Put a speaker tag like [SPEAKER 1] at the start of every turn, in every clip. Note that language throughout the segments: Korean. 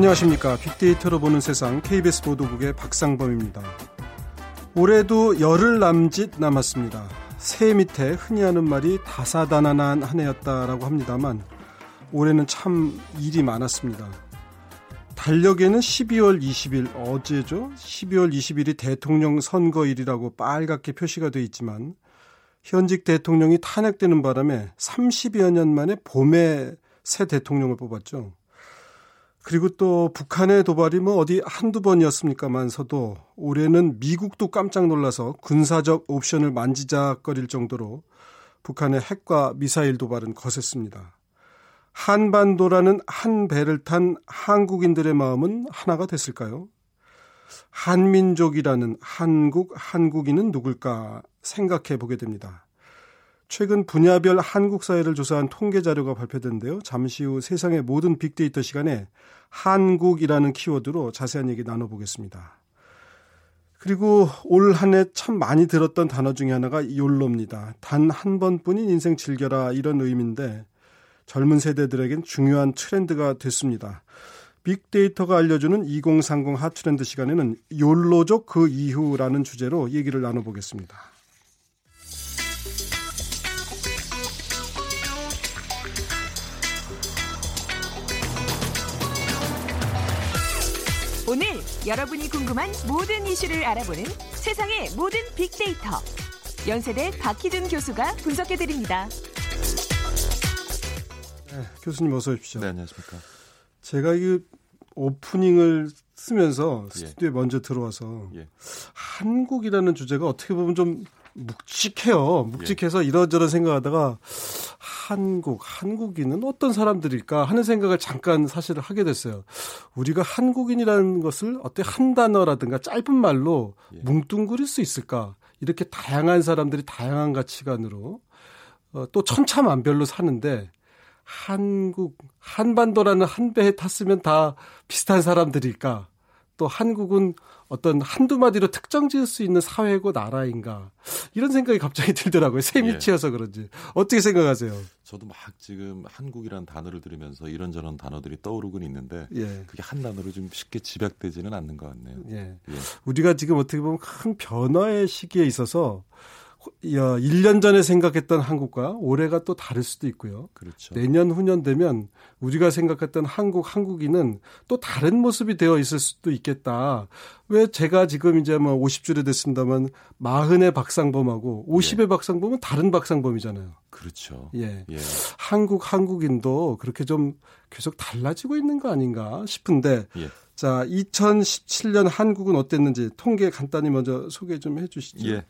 [SPEAKER 1] 안녕하십니까. 빅데이터로 보는 세상 KBS 보도국의 박상범입니다. 올해도 열흘 남짓 남았습니다. 새해 밑에 흔히 하는 말이 다사다난한 한 해였다라고 합니다만 올해는 참 일이 많았습니다. 달력에는 12월 20일 어제죠. 12월 20일이 대통령 선거일이라고 빨갛게 표시가 돼 있지만 현직 대통령이 탄핵되는 바람에 30여 년 만에 봄에 새 대통령을 뽑았죠. 그리고 또 북한의 도발이 뭐 어디 한두 번이었습니까만서도 올해는 미국도 깜짝 놀라서 군사적 옵션을 만지작거릴 정도로 북한의 핵과 미사일 도발은 거셌습니다. 한반도라는 한 배를 탄 한국인들의 마음은 하나가 됐을까요? 한민족이라는 한국, 한국인은 누굴까 생각해 보게 됩니다. 최근 분야별 한국 사회를 조사한 통계 자료가 발표됐는데요. 잠시 후 세상의 모든 빅데이터 시간에 한국이라는 키워드로 자세한 얘기 나눠보겠습니다. 그리고 올 한해 참 많이 들었던 단어 중에 하나가 욜로입니다. 단 한 번뿐인 인생 즐겨라 이런 의미인데 젊은 세대들에겐 중요한 트렌드가 됐습니다. 빅데이터가 알려주는 2030 핫트렌드 시간에는 욜로족 그 이후라는 주제로 얘기를 나눠보겠습니다.
[SPEAKER 2] 오늘 여러분이 궁금한 모든 이슈를 알아보는 세상의 모든 빅데이터. 연세대 박희준 교수가 분석해드립니다.
[SPEAKER 1] 네, 교수님 어서 오십시오.
[SPEAKER 3] 네, 안녕하십니까.
[SPEAKER 1] 제가 이 오프닝을 쓰면서 예. 스튜디오에 예. 먼저 들어와서 예. 한국이라는 주제가 어떻게 보면 좀 묵직해요. 묵직해서 예. 이런저런 생각하다가 한국, 한국인은 어떤 사람들일까 하는 생각을 잠깐 사실을 하게 됐어요. 우리가 한국인이라는 것을 어때 한 단어라든가 짧은 말로 예. 뭉뚱그릴 수 있을까? 이렇게 다양한 사람들이 다양한 가치관으로 어, 또 천차만별로 사는데 한국 한반도라는 한 배에 탔으면 다 비슷한 사람들일까? 또 한국은 어떤 한두 마디로 특정 지을 수 있는 사회고 나라인가 이런 생각이 갑자기 들더라고요. 세미 치여서 예. 그런지 어떻게 생각하세요?
[SPEAKER 3] 저도 막 지금 한국이란 단어를 들으면서 이런저런 단어들이 떠오르곤 있는데 예. 그게 한 단어로 좀 쉽게 집약되지는 않는 것 같네요. 예. 예.
[SPEAKER 1] 우리가 지금 어떻게 보면 큰 변화의 시기에 있어서 1년 전에 생각했던 한국과 올해가 또 다를 수도 있고요.
[SPEAKER 3] 그렇죠.
[SPEAKER 1] 내년 후년 되면 우리가 생각했던 한국 한국인은 또 다른 모습이 되어 있을 수도 있겠다. 왜 제가 지금 이제 뭐5 0주를 됐습니다만 40의 박상범하고 50의 예. 박상범은 다른 박상범이잖아요.
[SPEAKER 3] 그렇죠.
[SPEAKER 1] 예. 예. 한국 한국인도 그렇게 좀 계속 달라지고 있는 거 아닌가 싶은데 예. 자, 2017년 한국은 어땠는지 통계 간단히 먼저 소개 좀 해 주시죠. 예.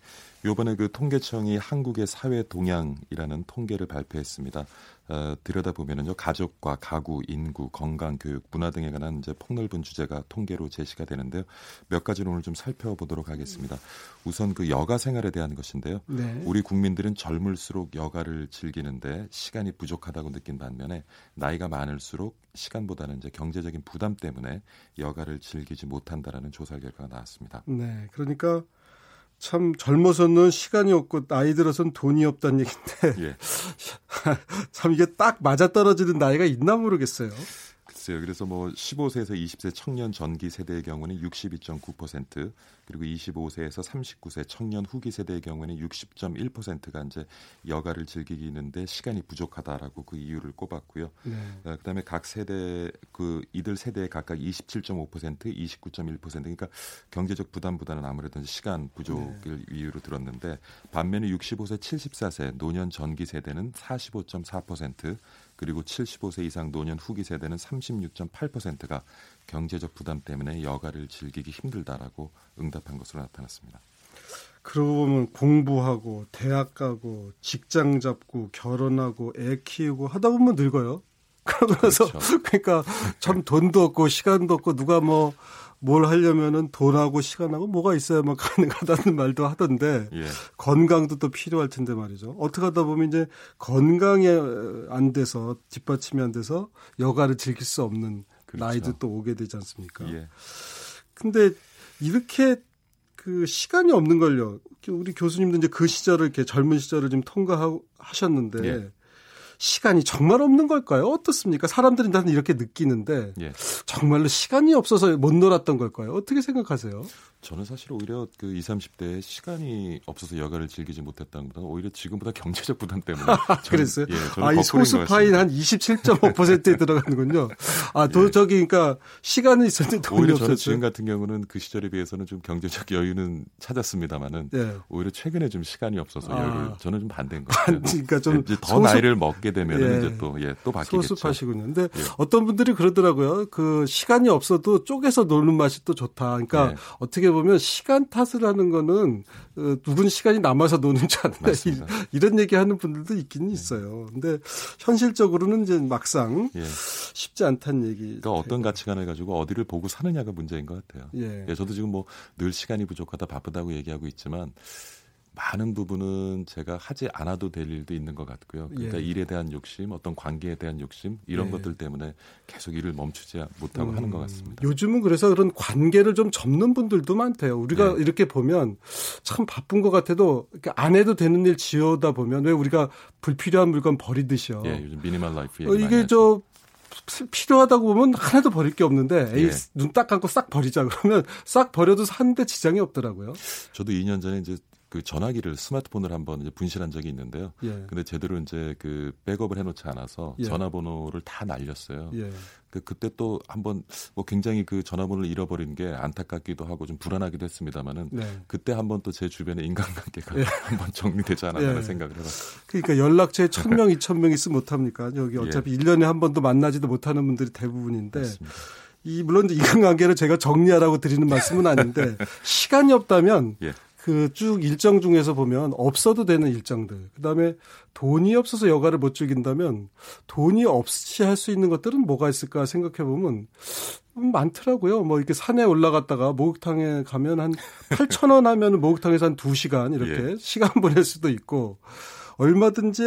[SPEAKER 3] 요번에 그 통계청이 한국의 사회 동향이라는 통계를 발표했습니다. 어, 들여다보면은요 가족과 가구, 인구, 건강, 교육, 문화 등에 관한 이제 폭넓은 주제가 통계로 제시가 되는데요. 몇 가지를 오늘 좀 살펴보도록 하겠습니다. 우선 그 여가 생활에 대한 것인데요. 네. 우리 국민들은 젊을수록 여가를 즐기는데 시간이 부족하다고 느낀 반면에 나이가 많을수록 시간보다는 이제 경제적인 부담 때문에 여가를 즐기지 못한다라는 조사 결과가 나왔습니다.
[SPEAKER 1] 네, 그러니까 참 젊어서는 시간이 없고 나이 들어서는 돈이 없다는 얘기인데 예. 참 이게 딱 맞아떨어지는 나이가 있나 모르겠어요.
[SPEAKER 3] 있어요. 그래서 뭐 15세에서 20세 청년 전기 세대의 경우는 62.9% 그리고 25세에서 39세 청년 후기 세대의 경우는 60.1%가 이제 여가를 즐기는데 시간이 부족하다라고 그 이유를 꼽았고요. 네. 어, 그다음에 각 세대 그 이들 세대에 각각 27.5%, 29.1% 그러니까 경제적 부담보다는 아무래도 시간 부족을 네. 이유로 들었는데 반면에 65세, 74세 노년 전기 세대는 45.4%, 그리고 75세 이상 노년 후기 세대는 36.8%가 경제적 부담 때문에 여가를 즐기기 힘들다라고 응답한 것으로 나타났습니다.
[SPEAKER 1] 그러고 보면 공부하고 대학 가고 직장 잡고 결혼하고 애 키우고 하다 보면 늙어요. 그러면서 그렇죠. 그러니까 참 돈도 없고 시간도 없고 누가 뭐 뭘 하려면은 돈하고 시간하고 뭐가 있어야만 가능하다는 말도 하던데 예. 건강도 또 필요할 텐데 말이죠. 어떻게 하다 보면 이제 건강에 안 돼서 뒷받침이 안 돼서 여가를 즐길 수 없는 그렇죠. 나이도 또 오게 되지 않습니까? 예. 근데 이렇게 그 시간이 없는 걸요. 우리 교수님도 이제 그 시절을 이렇게 젊은 시절을 좀 통과하셨는데 예. 시간이 정말 없는 걸까요? 어떻습니까? 사람들이 나는 이렇게 느끼는데 예. 정말로 시간이 없어서 못 놀았던 걸까요? 어떻게 생각하세요?
[SPEAKER 3] 저는 사실 오히려 그 20, 30대에 시간이 없어서 여가를 즐기지 못했다는 것보다 오히려 지금보다 경제적 부담 때문에.
[SPEAKER 1] 아, 저는, 그랬어요? 예, 아, 이 소수파인 한 27.5%에 들어가는군요. 아, 도, 예. 저기, 그러니까 시간은 있었는데 돈이 오히려 없었죠. 지금
[SPEAKER 3] 같은 경우는 그 시절에 비해서는 좀 경제적 여유는 찾았습니다만은 예. 오히려 최근에 좀 시간이 없어서 아. 여유를 저는 좀 반대인 것 같아요. 그러니까 좀더
[SPEAKER 1] 소수...
[SPEAKER 3] 나이를 먹게 하게 되면 예. 이제 또, 예, 또 바뀌겠죠. 소수파시군요.
[SPEAKER 1] 근데 예. 어떤 분들이 그러더라고요. 그 시간이 없어도 쪼개서 노는 맛이 또 좋다. 그러니까 예. 어떻게 보면 시간 탓을 하는 거는 어, 누군 시간이 남아서 노는 줄 안다. 이런 얘기 하는 분들도 있긴 예. 있어요.
[SPEAKER 3] 근데 현실적으로는 이제 막상 예. 쉽지 않다는 얘기. 그러니까 어떤 가치관을 가지고 어디를 보고 사느냐가 문제인 것 같아요. 예. 예 저도 지금 뭐 늘 시간이 부족하다 바쁘다고 얘기하고 있지만 많은 부분은 제가 하지 않아도 될 일도 있는 것 같고요. 그러니까 예. 일에 대한 욕심, 어떤 관계에 대한 욕심 이런 예. 것들 때문에 계속 일을 멈추지 못하고 음, 하는 것 같습니다.
[SPEAKER 1] 요즘은 그래서 그런 관계를 좀 접는 분들도 많대요. 우리가 예. 이렇게 보면 참 바쁜 것 같아도 안 해도 되는 일 지어다 보면 왜 우리가 불필요한 물건 버리듯이요. 예, 요즘 미니멀 라이프 어, 이게 저 필요하다고 보면 하나도 버릴 게 없는데 예. 눈딱 감고 싹 버리자 그러면 싹 버려도 사는데 지장이 없더라고요.
[SPEAKER 3] 저도 2년 전에 이제 그 전화기를 스마트폰을 한번 이제 분실한 적이 있는데요. 예. 근데 제대로 이제 그 백업을 해놓지 않아서 예. 전화번호를 다 날렸어요. 예. 그 그때 또 한번 뭐 굉장히 그 전화번호를 잃어버린 게 안타깝기도 하고 좀 불안하기도 했습니다만은 네. 그때 한번 또 제주변에 인간관계가 예. 한번 정리되지 않았나 예. 생각을 해봤어요.
[SPEAKER 1] 그러니까 연락처에 천 명, 이천 명 있으면 못합니까? 여기 예. 어차피 일년에한 번도 만나지도 못하는 분들이 대부분인데. 맞습니다. 이 물론 인간관계를 제가 정리하라고 드리는 말씀은 아닌데 시간이 없다면 예. 그쭉 일정 중에서 보면 없어도 되는 일정들. 그다음에 돈이 없어서 여가를 못 즐긴다면 돈이 없이 할 수 있는 것들은 뭐가 있을까 생각해 보면 많더라고요. 뭐 이렇게 산에 올라갔다가 목욕탕에 가면 한 8,000원 하면 목욕탕에서 한 2시간 이렇게 예. 시간 보낼 수도 있고 얼마든지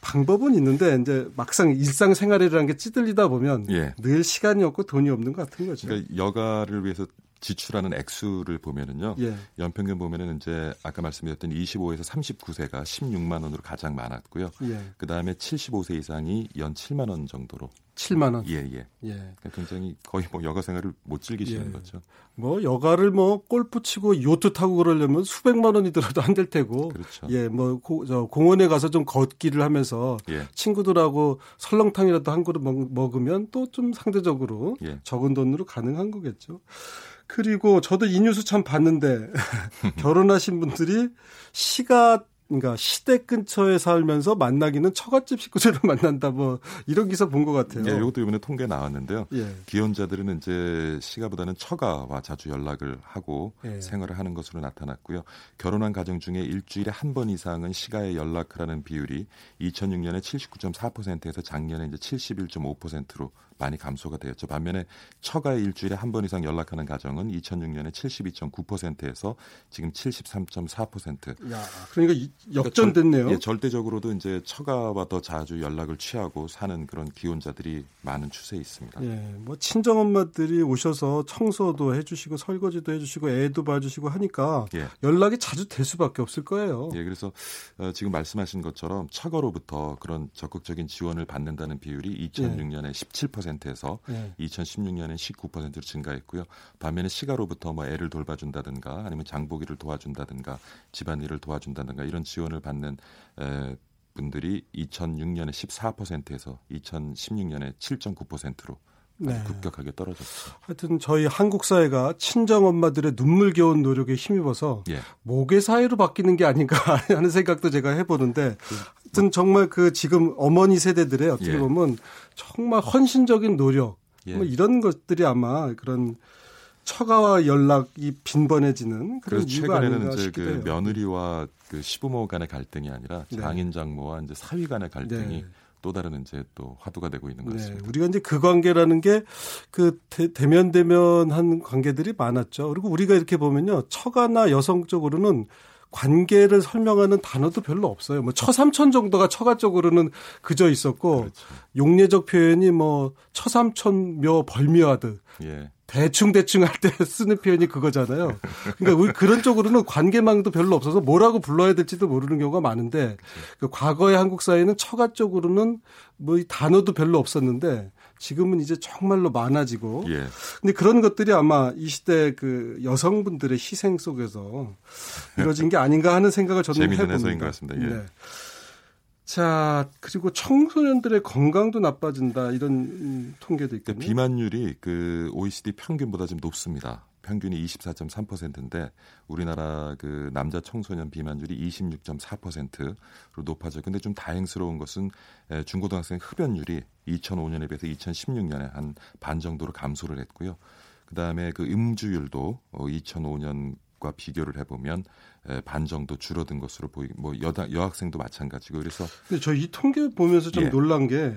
[SPEAKER 1] 방법은 있는데 이제 막상 일상 생활이라는 게 찌들리다 보면 예. 늘 시간이 없고 돈이 없는 것 같은 거죠.
[SPEAKER 3] 그러니까 여가를 위해서 지출하는 액수를 보면은요. 예. 연평균 보면은 이제 아까 말씀드렸던 25에서 39세가 16만 원으로 가장 많았고요. 예. 그다음에 75세 이상이 연 7만 원 정도로
[SPEAKER 1] 7만 원.
[SPEAKER 3] 예, 예. 예. 그 굉장히 거의 뭐 여가 생활을 못 즐기시는 예. 거죠.
[SPEAKER 1] 뭐 여가를 뭐 골프 치고 요트 타고 그러려면 수백만 원이 들어도 안 될 테고. 그렇죠. 예, 뭐 고, 저 공원에 가서 좀 걷기를 하면서 예. 친구들하고 설렁탕이라도 한 그릇 먹, 으면 또 좀 상대적으로 예. 적은 돈으로 가능한 거겠죠. 그리고 저도 이 뉴스 참 봤는데 결혼하신 분들이 시가 그러니까 시댁 근처에 살면서 만나기는 처갓집 식구들을 만난다 뭐 이런 기사 본 것 같아요.
[SPEAKER 3] 예, 이것도 이번에 통계 나왔는데요. 예. 기혼자들은 이제 시가보다는 처가와 자주 연락을 하고 예. 생활을 하는 것으로 나타났고요. 결혼한 가정 중에 일주일에 한 번 이상은 시가에 연락하는 비율이 2006년에 79.4%에서 작년에 이제 71.5%로 많이 감소가 되었죠. 반면에 처가 일주일에 한 번 이상 연락하는 가정은 2006년에 72.9%에서 지금
[SPEAKER 1] 73.4%. 야, 그러니까 역전됐네요. 그러니까
[SPEAKER 3] 절, 예, 절대적으로도 이제 처가와 더 자주 연락을 취하고 사는 그런 기혼자들이 많은 추세에 있습니다.
[SPEAKER 1] 예, 뭐 친정 엄마들이 오셔서 청소도 해주시고 설거지도 해주시고 애도 봐주시고 하니까 예. 연락이 자주 될 수밖에 없을 거예요.
[SPEAKER 3] 예, 그래서 어, 지금 말씀하신 것처럼 처가로부터 그런 적극적인 지원을 받는다는 비율이 2006년에 예. 17%. 18%에서 네. 2016년엔 19%로 증가했고요. 반면에 시가로부터 뭐 애를 돌봐준다든가 아니면 장보기를 도와준다든가 집안일을 도와준다든가 이런 지원을 받는 에, 분들이 2006년에 14%에서 2016년에 7.9%로 네. 급격하게 떨어졌죠.
[SPEAKER 1] 하여튼 저희 한국 사회가 친정 엄마들의 눈물겨운 노력에 힘입어서 예. 모계 사회로 바뀌는 게 아닌가 하는 생각도 제가 해보는데 그 어쨌든 정말 그 지금 어머니 세대들의 어떻게 예. 보면 정말 헌신적인 노력 예. 뭐 이런 것들이 아마 그런 처가와 연락이 빈번해지는 그런
[SPEAKER 3] 이유가 최근에는 이제 그
[SPEAKER 1] 해요.
[SPEAKER 3] 며느리와 그 시부모 간의 갈등이 아니라 네. 장인 장모와 이제 사위 간의 갈등이 네. 또 다른 이제 또 화두가 되고 있는 것 네. 같습니다.
[SPEAKER 1] 네, 우리가 이제 그 관계라는 게 그 대면 대면한 관계들이 많았죠. 그리고 우리가 이렇게 보면요, 처가나 여성 쪽으로는 관계를 설명하는 단어도 별로 없어요. 뭐처삼촌 정도가 처가적으로는 그저 있었고 그렇죠. 용례적 표현이 뭐처삼촌묘 벌묘하듯 예. 대충 대충 할 때 쓰는 표현이 그거잖아요. 그러니까 우리 그런 쪽으로는 관계망도 별로 없어서 뭐라고 불러야 될지도 모르는 경우가 많은데 그렇죠. 그 과거의 한국 사회는 처가 쪽으로는 뭐 이 단어도 별로 없었는데 지금은 이제 정말로 많아지고. 예. 근데 그런 것들이 아마 이 시대 그 여성분들의 희생 속에서 이루어진 게 아닌가 하는 생각을 저는
[SPEAKER 3] 재미있는
[SPEAKER 1] 해봅니다. 해석인 것
[SPEAKER 3] 같습니다. 예. 네.
[SPEAKER 1] 자 그리고 청소년들의 건강도 나빠진다 이런 음, 통계도 있거든요.
[SPEAKER 3] 비만율이 그 OECD 평균보다 좀 높습니다. 평균이 24.3%인데 우리나라 그 남자 청소년 비만율이 26.4%로 높아져. 근데 좀 다행스러운 것은 중고등학생 흡연율이 2005년에 비해서 2016년에 한 반 정도로 감소를 했고요. 그다음에 그 음주율도 2005년 어, 과 비교를 해보면 반 정도 줄어든 것으로 보이 고뭐 여다, 여학생도 마찬가지고 그래서
[SPEAKER 1] 근데 저 이 통계 보면서 좀 예. 놀란 게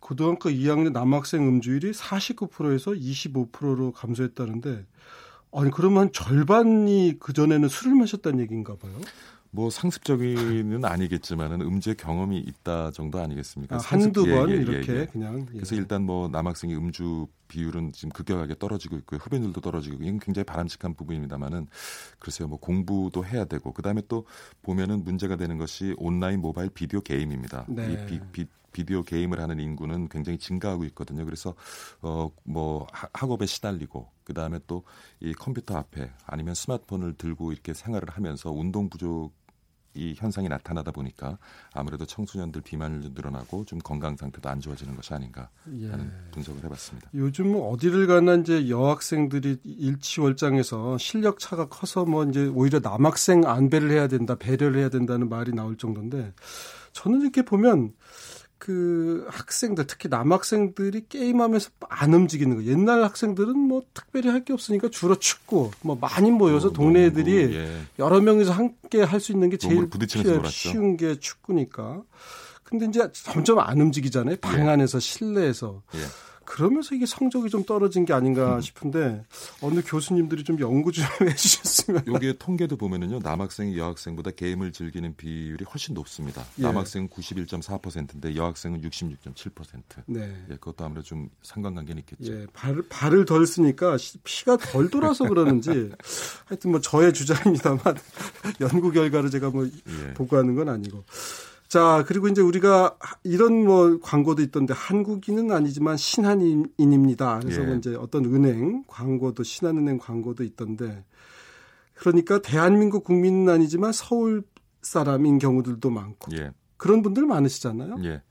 [SPEAKER 1] 고등학교 2학년 남학생 음주율이 49%에서 25%로 감소했다는데 아니 그러면 절반이 그 전에는 술을 마셨다는 얘기인가 봐요.
[SPEAKER 3] 뭐 상습적인은 아니겠지만은 음주 경험이 있다 정도 아니겠습니까? 아,
[SPEAKER 1] 한두 예, 번 예, 예, 이렇게 예, 그냥
[SPEAKER 3] 예. 그래서 일단 뭐 남학생이 음주 비율은 지금 급격하게 떨어지고 있고요. 흡연율도 떨어지고 이건 굉장히 바람직한 부분입니다만은 글쎄요. 뭐 공부도 해야 되고 그다음에 또 보면은 문제가 되는 것이 온라인 모바일 비디오 게임입니다. 네. 이 비, 비, 비디오 게임을 하는 인구는 굉장히 증가하고 있거든요. 그래서 어 뭐 학업에 시달리고 그 다음에 또 이 컴퓨터 앞에 아니면 스마트폰을 들고 이렇게 생활을 하면서 운동 부족 이 현상이 나타나다 보니까 아무래도 청소년들 비만률도 늘어나고 좀 건강 상태도 안 좋아지는 것이 아닌가 예. 하는 예. 분석을 해봤습니다.
[SPEAKER 1] 요즘 어디를 가나 이제 여학생들이 일치월장에서 실력 차가 커서 뭐 이제 오히려 남학생 안배를 해야 된다 배려를 해야 된다는 말이 나올 정도인데 저는 이렇게 보면 그 학생들 특히 남학생들이 게임하면서 안 움직이는 거 옛날 학생들은 뭐 특별히 할 게 없으니까 주로 축구 뭐 많이 모여서 어, 동네 농구, 애들이 예. 여러 명이서 함께 할 수 있는 게 제일 쉬운 게 축구니까 근데 이제 점점 안 움직이잖아요 방 예. 안에서 실내에서 예. 그러면서 이게 성적이 좀 떨어진 게 아닌가 음. 싶은데 어느 교수님들이 좀 연구 좀 해주셨으면.
[SPEAKER 3] 여기에 통계도 보면은요 남학생이 여학생보다 게임을 즐기는 비율이 훨씬 높습니다. 예. 남학생은 91.4%인데 여학생은 66.7%. 네. 예, 그것도 아무래도 좀 상관관계는 있겠죠. 예,
[SPEAKER 1] 발, 발을 덜 쓰니까 피가 덜 돌아서 그러는지 하여튼 뭐 저의 주장입니다만 연구 결과를 제가 뭐 예. 보고하는 건 아니고. 자, 그리고 이제 우리가 이런 뭐 광고도 있던데 한국인은 아니지만 신한인입니다. 그래서 뭐 예. 이제 어떤 은행 광고도 신한은행 광고도 있던데 그러니까 대한민국 국민은 아니지만 서울 사람인 경우들도 많고 예. 그런 분들 많으시잖아요.
[SPEAKER 3] 예.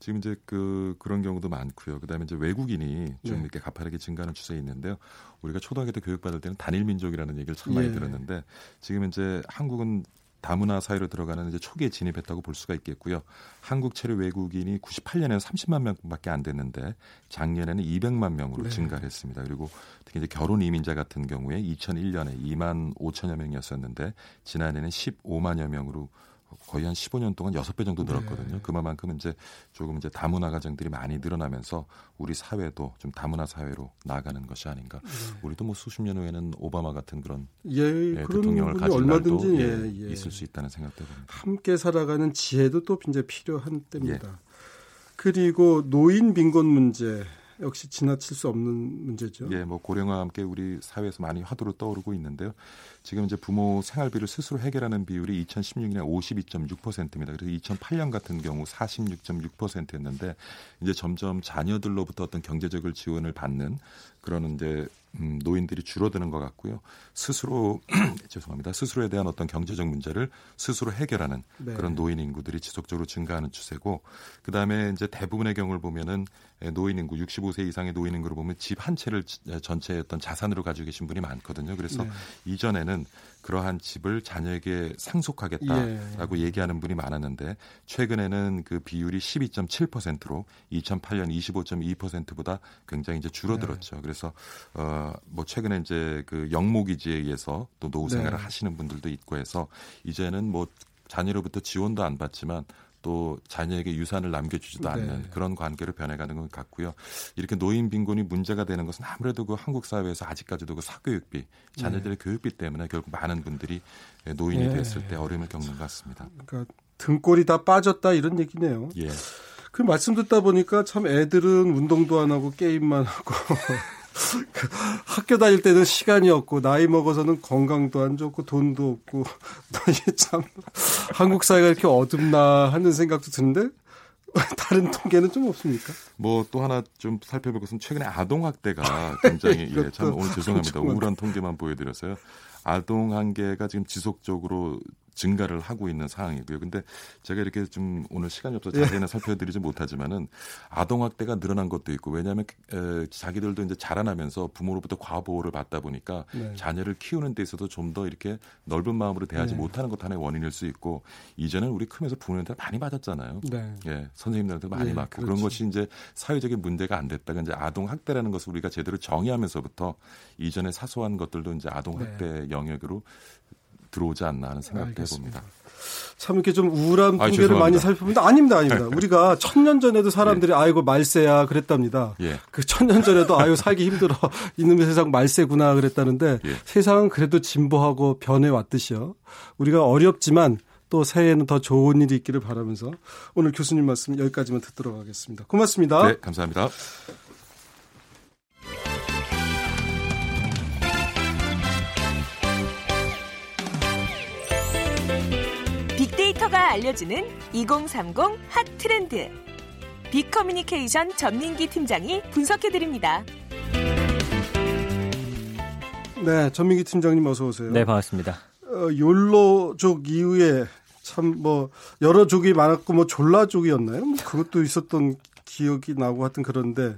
[SPEAKER 3] 지금 이제 그 그런 경우도 많고요. 그다음에 이제 외국인이 좀 네. 이렇게 가파르게 증가하는 추세에 있는데요. 우리가 초등학교 때 교육받을 때는 단일 민족이라는 얘기를 참 많이 예. 들었는데 지금 이제 한국은 다문화 사회로 들어가는 이제 초기에 진입했다고 볼 수가 있겠고요. 한국 체류 외국인이 98년에는 30만 명밖에 안 됐는데 작년에는 200만 명으로 네. 증가했습니다. 그리고 특히 이제 결혼 이민자 같은 경우에 2001년에 2만 5천여 명이었었는데 지난해는 15만여 명으로 거의 한 15년 동안 6배 정도 늘었거든요. 네. 그만큼 이제 조금 이제 다문화 가정들이 많이 늘어나면서 우리 사회도 좀 다문화 사회로 나아가는 것이 아닌가. 네. 우리도 뭐 수십 년 후에는 오바마 같은 그런 예, 예, 대통령을 가진 얼마든지 날도 예, 예, 예, 있을 수 있다는 생각도 듭니다.
[SPEAKER 1] 함께 살아가는 지혜도 또 이제 필요한 때입니다. 예. 그리고 노인 빈곤 문제 역시 지나칠 수 없는 문제죠.
[SPEAKER 3] 예, 뭐 고령화와 함께 우리 사회에서 많이 화두로 떠오르고 있는데요. 지금 이제 부모 생활비를 스스로 해결하는 비율이 2016년에 52.6%입니다. 그래서 2008년 같은 경우 46.6%였는데 이제 점점 자녀들로부터 어떤 경제적을 지원을 받는 그런 이제 음, 노인들이 줄어드는 것 같고요. 스스로 죄송합니다. 스스로에 대한 어떤 경제적 문제를 스스로 해결하는 네. 그런 노인 인구들이 지속적으로 증가하는 추세고 그다음에 이제 대부분의 경우를 보면은 예, 노인 인구 65세 이상의 노인 인구를 보면 집 한 채를 어, 전체 어떤 자산으로 가지고 계신 분이 많거든요. 그래서 네. 이전에는 그러한 집을 자녀에게 상속하겠다라고 예. 얘기하는 분이 많았는데 최근에는 그 비율이 12.7%로 2008년 25.2%보다 굉장히 이제 줄어들었죠. 네. 그래서 어뭐 최근에 이제 그 영모기지에 의해서 또 노후 네. 생활을 네. 하시는 분들도 있고 해서 이제는 뭐 자녀로부터 지원도 안 받지만 또 자녀에게 유산을 남겨주지도 네. 않는 그런 관계로 변해가는 것 같고요. 이렇게 노인 빈곤이 문제가 되는 것은 아무래도 그 한국 사회에서 아직까지도 그 사교육비, 자녀들의 네. 교육비 때문에 결국 많은 분들이 노인이 네. 됐을 때 어려움을 겪는 것 같습니다.
[SPEAKER 1] 그러니까 등골이 다 빠졌다 이런 얘기네요. 예. 그 말씀 듣다 보니까 참 애들은 운동도 안 하고 게임만 하고 학교 다닐 때는 시간이 없고 나이 먹어서는 건강도 안 좋고 돈도 없고 참 한국 사회가 이렇게 어둡나 하는 생각도 드는데 다른 통계는 좀 없습니까?
[SPEAKER 3] 뭐 또 하나 좀 살펴볼 것은 최근에 아동 학대가 굉장히 예, 참 오늘 죄송합니다 우울한 통계만 보여드려서요. 아동 한계가 지금 지속적으로 증가를 하고 있는 상황이고요. 근데 제가 이렇게 좀 오늘 시간이 없어서 예. 자세히는 예. 살펴드리지 못하지만은 아동학대가 늘어난 것도 있고 왜냐하면 에, 자기들도 이제 자라나면서 부모로부터 과보호를 받다 보니까 네. 자녀를 키우는 데 있어서 좀더 이렇게 넓은 마음으로 대하지 네. 못하는 것 하나의 원인일 수 있고 이제는 우리 크면서 부모한테 많이 맞았잖아요. 네. 예, 선생님들한테 많이 예, 맞고 그렇지. 그런 그렇죠. 것이 이제 사회적인 문제가 안 됐다가 이제 아동학대라는 것을 우리가 제대로 정의하면서부터 이전에 사소한 것들도 이제 아동학대 네. 영역으로 들어오지 않나 하는 생각도 알겠습니다. 해봅니다.
[SPEAKER 1] 참 이렇게 좀 우울한 풍경을 아, 많이 살펴보는데 아닙니다, 아닙니다. 네. 우리가 천 년 전에도 사람들이 예. 아이고 말세야 그랬답니다. 예. 그 천 년 전에도 아유 살기 힘들어 있는 세상 말세구나 그랬다는데 예. 세상은 그래도 진보하고 변해 왔듯이요. 우리가 어렵지만 또 새해에는 더 좋은 일이 있기를 바라면서 오늘 교수님 말씀 여기까지만 듣도록 하겠습니다. 고맙습니다.
[SPEAKER 3] 네, 감사합니다.
[SPEAKER 2] 알려지는2030 핫트렌드. 빅커뮤니케이션 전민기 팀장이 분석해드립니다.
[SPEAKER 1] 네, 전민기 팀장님 어서 오세요.
[SPEAKER 4] 네, 반갑습니다.
[SPEAKER 1] 어, 욜로족 이후에 참 뭐 여러 족이 많았고 뭐 졸라족이었나요? 뭐 그것도 있었던 기억이 나고 하여튼 그런데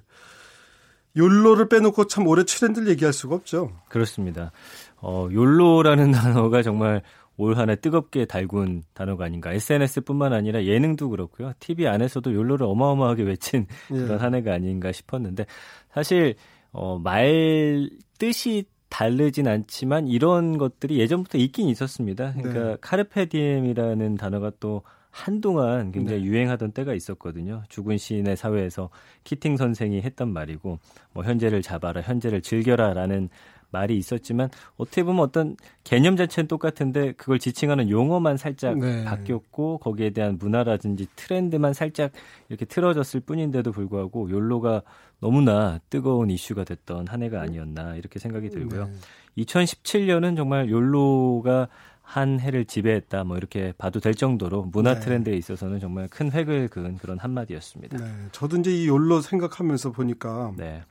[SPEAKER 1] 욜로를 빼놓고 참 오래 트렌드를 얘기할 수가 없죠.
[SPEAKER 4] 그렇습니다. 어, 욜로라는 단어가 정말 올 한해 뜨겁게 달군 단어가 아닌가. SNS뿐만 아니라 예능도 그렇고요. TV 안에서도 욜로를 어마어마하게 외친 예. 그런 한 해가 아닌가 싶었는데 사실 어, 말 뜻이 다르진 않지만 이런 것들이 예전부터 있긴 있었습니다. 그러니까 네. 카르페디엠이라는 단어가 또 한동안 굉장히 네. 유행하던 때가 있었거든요. 죽은 시인의 사회에서 키팅 선생이 했던 말이고 뭐 현재를 잡아라, 현재를 즐겨라라는 말이 있었지만 어떻게 보면 어떤 개념 자체는 똑같은데 그걸 지칭하는 용어만 살짝 네. 바뀌었고 거기에 대한 문화라든지 트렌드만 살짝 이렇게 틀어졌을 뿐인데도 불구하고 욜로가 너무나 뜨거운 이슈가 됐던 한 해가 아니었나 이렇게 생각이 들고요. 네. 2017년은 정말 욜로가 한 해를 지배했다 뭐 이렇게 봐도 될 정도로 문화 네. 트렌드에 있어서는 정말 큰 획을 그은 그런 한마디였습니다. 네,
[SPEAKER 1] 저도 이제 이 욜로 생각하면서 보니까 네.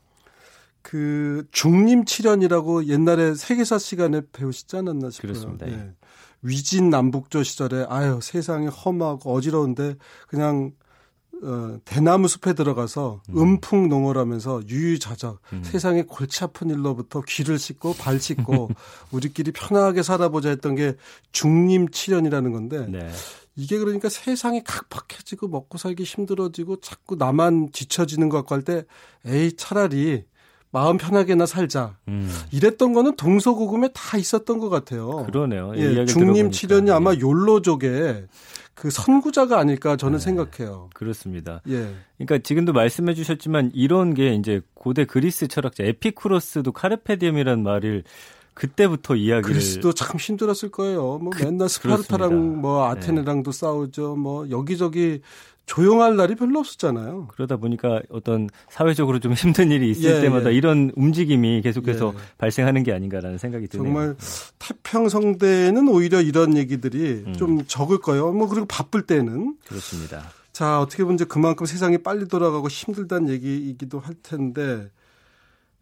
[SPEAKER 1] 그 중림 칠련이라고 옛날에 세계사 시간에 배우시지 않았나 싶어요. 그렇습니다. 예. 위진 남북조 시절에 아유 세상이 험하고 어지러운데 그냥 어, 대나무 숲에 들어가서 음. 음풍 농어라면서 유유자적 음. 세상의 골치 아픈 일로부터 귀를 씻고 발 씻고 우리끼리 편하게 살아보자 했던 게 중림 칠련이라는 건데 네. 이게 그러니까 세상이 각박해지고 먹고 살기 힘들어지고 자꾸 나만 지쳐지는 것 같고 할 때 에이 차라리 마음 편하게나 살자. 음. 이랬던 거는 동서고금에 다 있었던 것 같아요.
[SPEAKER 4] 그러네요.
[SPEAKER 1] 예, 중림 치련이 예. 아마 욜로족의 그 선구자가 아닐까 저는 네. 생각해요.
[SPEAKER 4] 그렇습니다. 예. 그러니까 지금도 말씀해 주셨지만 이런 게 이제 고대 그리스 철학자 에피쿠로스도 카르페디엠이란 말을 그때부터 이야기를
[SPEAKER 1] 그리스도 참 힘들었을 거예요. 뭐 그, 맨날 스파르타랑 그렇습니다. 뭐 아테네랑도 네. 싸우죠. 뭐 여기저기 조용할 날이 별로 없었잖아요.
[SPEAKER 4] 그러다 보니까 어떤 사회적으로 좀 힘든 일이 있을 예, 때마다 예. 이런 움직임이 계속해서 예. 발생하는 게 아닌가라는 생각이
[SPEAKER 1] 드네요. 정말 태평성대에는 오히려 이런 얘기들이 음. 좀 적을 거예요. 뭐 그리고 바쁠 때는
[SPEAKER 4] 그렇습니다.
[SPEAKER 1] 자 어떻게 보면 이제 그만큼 세상이 빨리 돌아가고 힘들다는 얘기이기도 할 텐데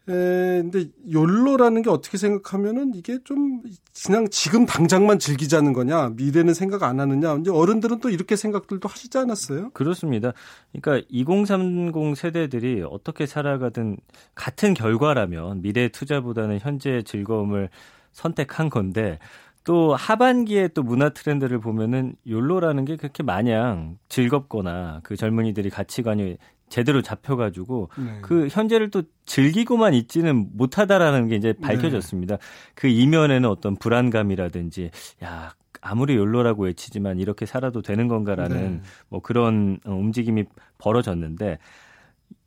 [SPEAKER 1] 에, 근데 욜로라는 게 어떻게 생각하면은 이게 좀 그냥 지금 당장만 즐기자는 거냐 미래는 생각 안 하느냐 이제 어른들은 또 이렇게 생각들도 하시지 않았어요?
[SPEAKER 4] 그렇습니다. 그러니까 2030 세대들이 어떻게 살아가든 같은 결과라면 미래 투자보다는 현재의 즐거움을 선택한 건데 또 하반기에 또 문화 트렌드를 보면은 욜로라는 게 그렇게 마냥 즐겁거나 그 젊은이들이 가치관이 제대로 잡혀가지고 네. 그 현재를 또 즐기고만 있지는 못하다라는 게 이제 밝혀졌습니다. 네. 그 이면에는 어떤 불안감이라든지 야 아무리 연로라고 외치지만 이렇게 살아도 되는 건가라는 네. 뭐 그런 어, 움직임이 벌어졌는데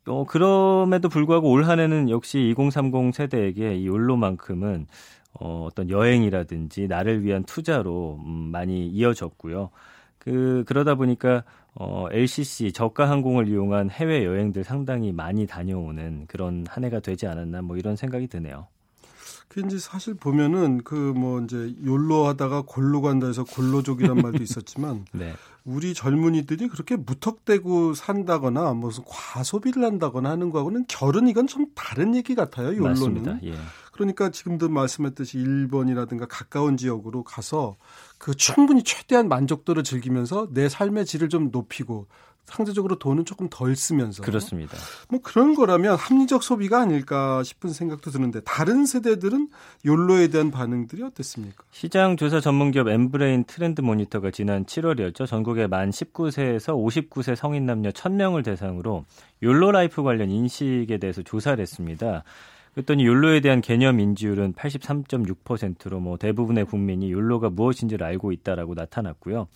[SPEAKER 4] 어, 그럼에도 불구하고 올 한해는 역시 2030 세대에게 이 연로만큼은 어, 어떤 여행이라든지 나를 위한 투자로 음, 많이 이어졌고요. 그 그러다 보니까 어, LCC 저가 항공을 이용한 해외 여행들 상당히 많이 다녀오는 그런 한 해가 되지 않았나 뭐 이런 생각이 드네요.
[SPEAKER 1] 그 이제 사실 보면은 그 뭐 이제 욜로 하다가 골로 간다 해서 골로족이란 말도 있었지만 네. 우리 젊은이들이 그렇게 무턱대고 산다거나 무슨 과소비를 한다거나 하는 거하고는 결은 이건 좀 다른 얘기 같아요. 욜로는. 맞습니다. 예. 그러니까 지금도 말씀했듯이 일본이라든가 가까운 지역으로 가서 그 충분히 최대한 만족도를 즐기면서 내 삶의 질을 좀 높이고 상대적으로 돈은 조금 덜 쓰면서
[SPEAKER 4] 그렇습니다.
[SPEAKER 1] 뭐 그런 거라면 합리적 소비가 아닐까 싶은 생각도 드는데 다른 세대들은 욜로에 대한 반응들이 어땠습니까?
[SPEAKER 4] 시장 조사 전문기업 엠브레인 트렌드 모니터가 지난 7월이었죠. 전국의 만 19세에서 59세 성인 남녀 1000명을 대상으로 욜로 라이프 관련 인식에 대해서 조사를 했습니다. 그랬더니 욜로에 대한 개념 인지율은 83.6%로 뭐 대부분의 국민이 욜로가 무엇인지를 알고 있다라고 나타났고요.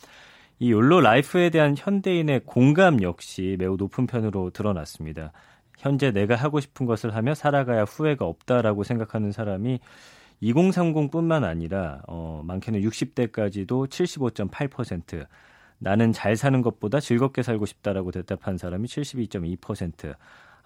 [SPEAKER 4] 이 욜로 라이프에 대한 현대인의 공감 역시 매우 높은 편으로 드러났습니다. 현재 내가 하고 싶은 것을 하며 살아가야 후회가 없다라고 생각하는 사람이 2030뿐만 아니라 어, 많게는 60대까지도 75.8%, 나는 잘 사는 것보다 즐겁게 살고 싶다라고 대답한 사람이 72.2%,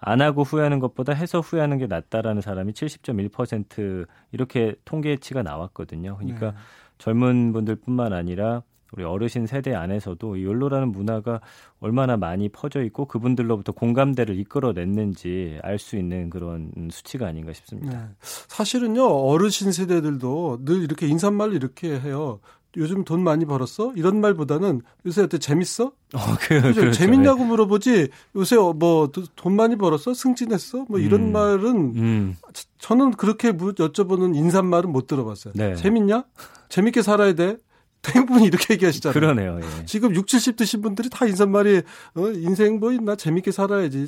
[SPEAKER 4] 안 하고 후회하는 것보다 해서 후회하는 게 낫다라는 사람이 70.1% 이렇게 통계치가 나왔거든요. 그러니까 네. 젊은 분들뿐만 아니라 우리 어르신 세대 안에서도 이 욜로라는 문화가 얼마나 많이 퍼져 있고 그분들로부터 공감대를 이끌어냈는지 알 수 있는 그런 수치가 아닌가 싶습니다.
[SPEAKER 1] 네. 사실은요 어르신 세대들도 늘 이렇게 인사말을 이렇게 해요. 요즘 돈 많이 벌었어? 이런 말보다는 요새 어때 재밌어? 어, 그, 그렇죠? 네. 재밌냐고 물어보지 요새 뭐 돈 많이 벌었어? 승진했어? 뭐 이런 음. 말은 음. 저는 그렇게 여쭤보는 인사말은 못 들어봤어요. 네. 재밌냐? 재밌게 살아야 돼. 대부분 이렇게 얘기하시잖아요. 그러네요. 예. 지금 6, 0 70 드신 분들이 다 인사말이 어, 인생 뭐 있나 재밌게 살아야지.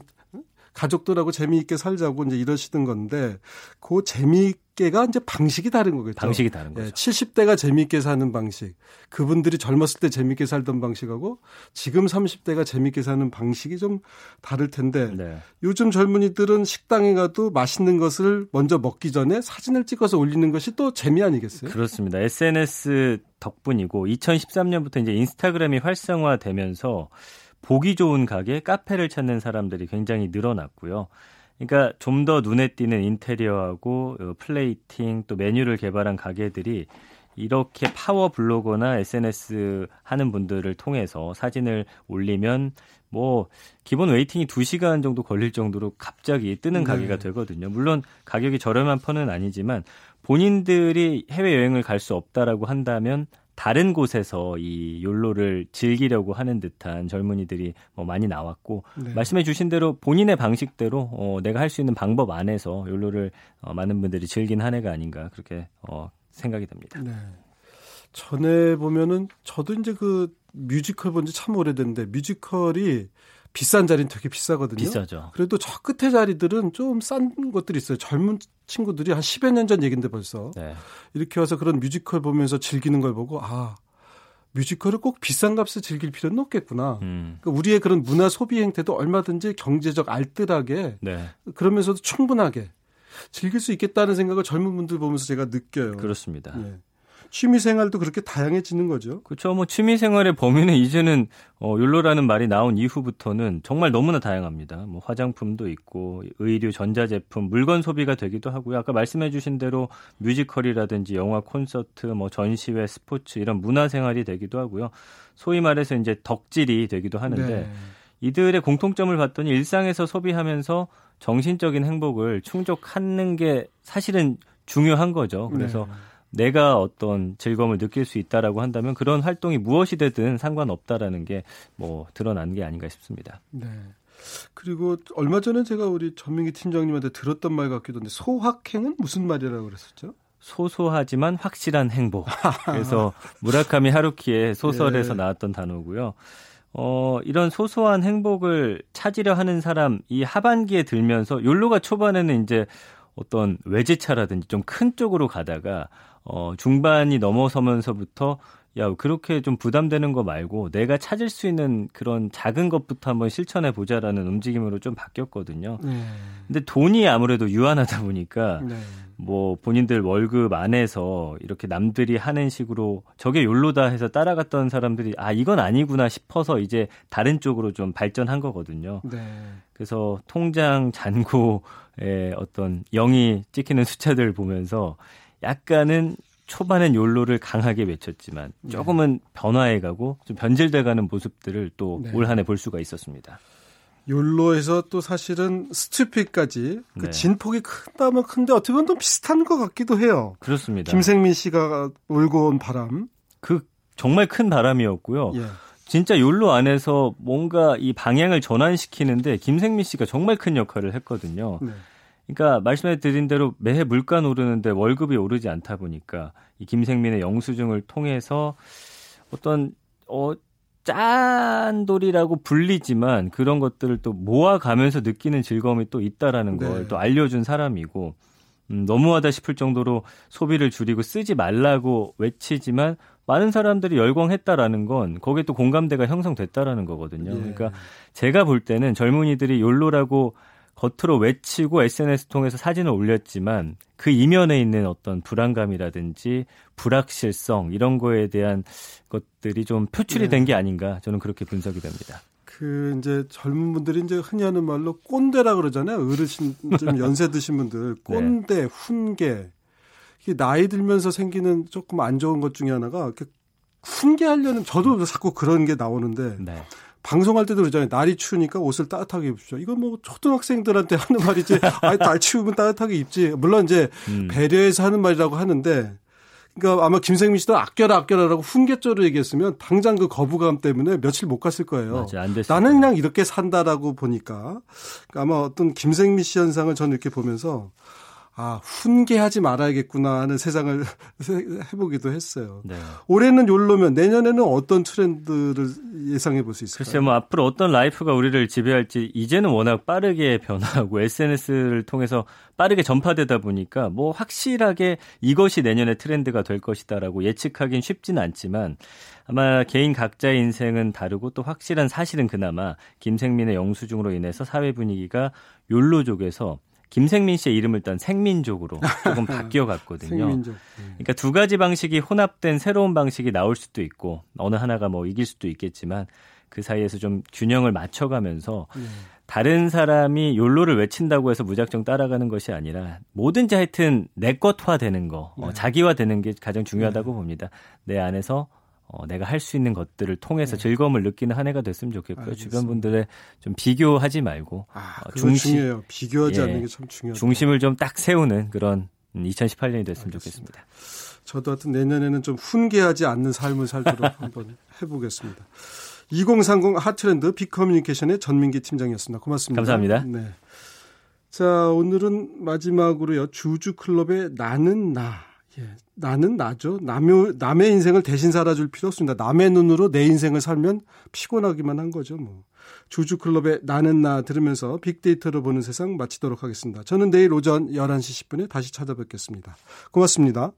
[SPEAKER 1] 가족들하고 재미있게 살자고 이제 이러시던 건데 그 재미있게가 이제 방식이 다른 거겠죠.
[SPEAKER 4] 방식이 다른 예, 거죠. 예,
[SPEAKER 1] 70대가 재미있게 사는 방식, 그분들이 젊었을 때 재미있게 살던 방식하고 지금 30대가 재미있게 사는 방식이 좀 다를 텐데 네. 요즘 젊은이들은 식당에 가도 맛있는 것을 먼저 먹기 전에 사진을 찍어서 올리는 것이 또 재미 아니겠어요?
[SPEAKER 4] 그렇습니다. SNS 덕분이고 2013년부터 이제 인스타그램이 활성화되면서 보기 좋은 가게, 카페를 찾는 사람들이 굉장히 늘어났고요. 그러니까 좀 더 눈에 띄는 인테리어하고 어, 플레이팅 또 메뉴를 개발한 가게들이 이렇게 파워 블로거나 SNS 하는 분들을 통해서 사진을 올리면 뭐 기본 웨이팅이 2시간 정도 걸릴 정도로 갑자기 뜨는 네. 가게가 되거든요. 물론 가격이 저렴한 편은 아니지만 본인들이 해외 여행을 갈 수 없다라고 한다면 다른 곳에서 이 욜로를 즐기려고 하는 듯한 젊은이들이 뭐 많이 나왔고 네. 말씀해 주신 대로 본인의 방식대로 어, 내가 할 수 있는 방법 안에서 욜로를 어, 많은 분들이 즐긴 한 해가 아닌가 그렇게 어, 생각이 됩니다. 네.
[SPEAKER 1] 전에 보면은 저도 이제 그 뮤지컬 본 지 참 오래됐는데 뮤지컬이 비싼 자리는 되게 비싸거든요. 비싸죠. 그래도 저 끝에 자리들은 좀 싼 것들이 있어요. 젊은 친구들이 한 10여 년 전 얘긴데 벌써 네. 이렇게 와서 그런 뮤지컬 보면서 즐기는 걸 보고 아 뮤지컬을 꼭 비싼 값에 즐길 필요는 없겠구나. 음. 그러니까 우리의 그런 문화 소비 행태도 얼마든지 경제적 알뜰하게 네. 그러면서도 충분하게 즐길 수 있겠다는 생각을 젊은 분들 보면서 제가 느껴요.
[SPEAKER 4] 그렇습니다. 네.
[SPEAKER 1] 취미 생활도 그렇게 다양해지는 거죠.
[SPEAKER 4] 그렇죠. 뭐 취미 생활의 범위는 이제는 어 욜로라는 말이 나온 이후부터는 정말 너무나 다양합니다. 뭐 화장품도 있고 의류, 전자제품, 물건 소비가 되기도 하고요. 아까 말씀해 주신 대로 뮤지컬이라든지 영화 콘서트, 뭐 전시회, 스포츠 이런 문화 생활이 되기도 하고요. 소위 말해서 이제 덕질이 되기도 하는데 네. 이들의 공통점을 봤더니 일상에서 소비하면서 정신적인 행복을 충족하는 게 사실은 중요한 거죠. 그래서 네. 내가 어떤 즐거움을 느낄 수 있다라고 한다면 그런 활동이 무엇이 되든 상관없다라는 게 뭐 드러난 게 아닌가 싶습니다. 네.
[SPEAKER 1] 그리고 얼마 전에 제가 우리 전민기 팀장님한테 들었던 말 같기도 한데 소확행은 무슨 말이라고 그랬었죠?
[SPEAKER 4] 소소하지만 확실한 행복. 그래서 무라카미 하루키의 소설에서 네. 나왔던 단어고요. 어, 이런 소소한 행복을 찾으려 하는 사람 이 하반기에 들면서 욜로가 초반에는 이제 어떤 외제차라든지 좀 큰 쪽으로 가다가 어, 중반이 넘어서면서부터 야, 그렇게 좀 부담되는 거 말고 내가 찾을 수 있는 그런 작은 것부터 한번 실천해 보자라는 움직임으로 좀 바뀌었거든요. 네. 근데 돈이 아무래도 유한하다 보니까 네. 뭐 본인들 월급 안에서 이렇게 남들이 하는 식으로 저게 욜로다 해서 따라갔던 사람들이 아, 이건 아니구나 싶어서 이제 다른 쪽으로 좀 발전한 거거든요. 네. 그래서 통장 잔고에 어떤 영이 찍히는 숫자들 보면서 약간은 초반엔 욜로를 강하게 외쳤지만 네. 조금은 변화해가고 좀 변질돼가는 모습들을 또올 네. 한해 볼 수가 있었습니다.
[SPEAKER 1] 욜로에서 또 사실은 스튜피까지 그 네. 진폭이 크다면 큰데 어떻게 보면 좀 비슷한 것 같기도 해요.
[SPEAKER 4] 그렇습니다.
[SPEAKER 1] 김생민 씨가 울고 온 바람.
[SPEAKER 4] 그 정말 큰 바람이었고요. 예. 진짜 욜로 안에서 뭔가 이 방향을 전환시키는데 김생민 씨가 정말 큰 역할을 했거든요. 네. 그러니까 말씀해 드린 대로 매해 물가는 오르는데 월급이 오르지 않다 보니까 이 김생민의 영수증을 통해서 어떤 어 짠돌이라고 불리지만 그런 것들을 또 모아가면서 느끼는 즐거움이 또 있다라는 네. 걸또 알려준 사람이고 음, 너무하다 싶을 정도로 소비를 줄이고 쓰지 말라고 외치지만 많은 사람들이 열광했다라는 건 거기에 또 공감대가 형성됐다라는 거거든요. 예. 그러니까 제가 볼 때는 젊은이들이 욜로라고 겉으로 외치고 SNS 통해서 사진을 올렸지만 그 이면에 있는 어떤 불안감이라든지 불확실성 이런 거에 대한 것들이 좀 표출이 네. 된게 아닌가 저는 그렇게 분석이 됩니다.
[SPEAKER 1] 그 이제 젊은 분들이 이제 흔히 하는 말로 꼰대라 그러잖아요. 어르신 좀 연세 드신 분들 네. 꼰대, 네. 훈계. 이게 나이 들면서 생기는 조금 안 좋은 것 중에 하나가 훈계하려는 저도 자꾸 그런 게 나오는데 네. 방송할 때도 그러잖아요. 날이 추우니까 옷을 따뜻하게 입십시죠 이건 뭐 초등학생들한테 하는 말이지. 아니, 날 추우면 따뜻하게 입지. 물론 이제 음. 배려해서 하는 말이라고 하는데 그러니까 아마 김생민 씨도 아껴라 아껴라라고 훈계조로 얘기했으면 당장 그 거부감 때문에 며칠 못 갔을 거예요. 맞아, 나는 그냥 이렇게 산다라고 보니까 그러니까 아마 어떤 김생민 씨 현상을 저는 이렇게 보면서 아, 훈계하지 말아야겠구나 하는 세상을 해보기도 했어요. 네. 올해는 욜로면 내년에는 어떤 트렌드를 예상해 볼 수 있을까요? 글쎄요,
[SPEAKER 4] 뭐 앞으로 어떤 라이프가 우리를 지배할지 이제는 워낙 빠르게 변화하고 SNS를 통해서 빠르게 전파되다 보니까 뭐 확실하게 이것이 내년의 트렌드가 될 것이다라고 예측하기는 쉽지는 않지만 아마 개인 각자의 인생은 다르고 또 확실한 사실은 그나마 김생민의 영수증으로 인해서 사회 분위기가 욜로족에서 김생민 씨의 이름을 딴 생민족으로 조금 바뀌어 갔거든요. 그러니까 두 가지 방식이 혼합된 새로운 방식이 나올 수도 있고 어느 하나가 뭐 이길 수도 있겠지만 그 사이에서 좀 균형을 맞춰가면서 예. 다른 사람이 욜로를 외친다고 해서 무작정 따라가는 것이 아니라 뭐든지 하여튼 내 것화 되는 거, 어, 예. 자기화 되는 게 가장 중요하다고 예. 봅니다. 내 안에서 어, 내가 할 수 있는 것들을 통해서 네. 즐거움을 느끼는 한 해가 됐으면 좋겠고요. 알겠습니다. 주변 분들의 좀 비교하지 말고 아, 어, 중심
[SPEAKER 1] 중요해요. 비교하지 예, 않는 게 참 중요해요.
[SPEAKER 4] 중심을 좀 딱 세우는 그런 2018년이 음, 됐으면 알겠습니다. 좋겠습니다.
[SPEAKER 1] 저도 하여튼 내년에는 좀 훈계하지 않는 삶을 살도록 한번 해보겠습니다. 2030 하트랜드 빅커뮤니케이션의 전민기 팀장이었습니다. 고맙습니다.
[SPEAKER 4] 감사합니다. 네.
[SPEAKER 1] 자, 오늘은 마지막으로요. 주주클럽의 나는 나. 예, 나는 나죠. 남의, 남의 인생을 대신 살아줄 필요 없습니다. 남의 눈으로 내 인생을 살면 피곤하기만 한 거죠. 뭐. 주주클럽의 나는 나 들으면서 빅데이터로 보는 세상 마치도록 하겠습니다. 저는 내일 오전 11시 10분에 다시 찾아뵙겠습니다. 고맙습니다.